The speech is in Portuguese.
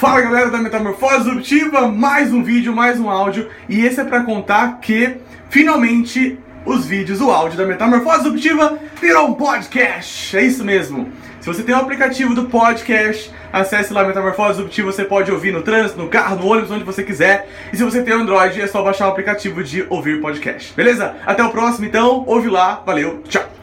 Fala galera da Metamorfose Subtiva, mais um vídeo, mais um áudio e esse é para contar que finalmente os vídeos, o áudio da Metamorfose Subtiva virou um podcast, é isso mesmo. Se você tem o aplicativo do podcast, acesse lá Metamorfose Subtiva, você pode ouvir no trânsito, no carro, no ônibus, onde você quiser. E se você tem Android, é só baixar o aplicativo de ouvir podcast, beleza? Até o próximo então, ouve lá, valeu, tchau!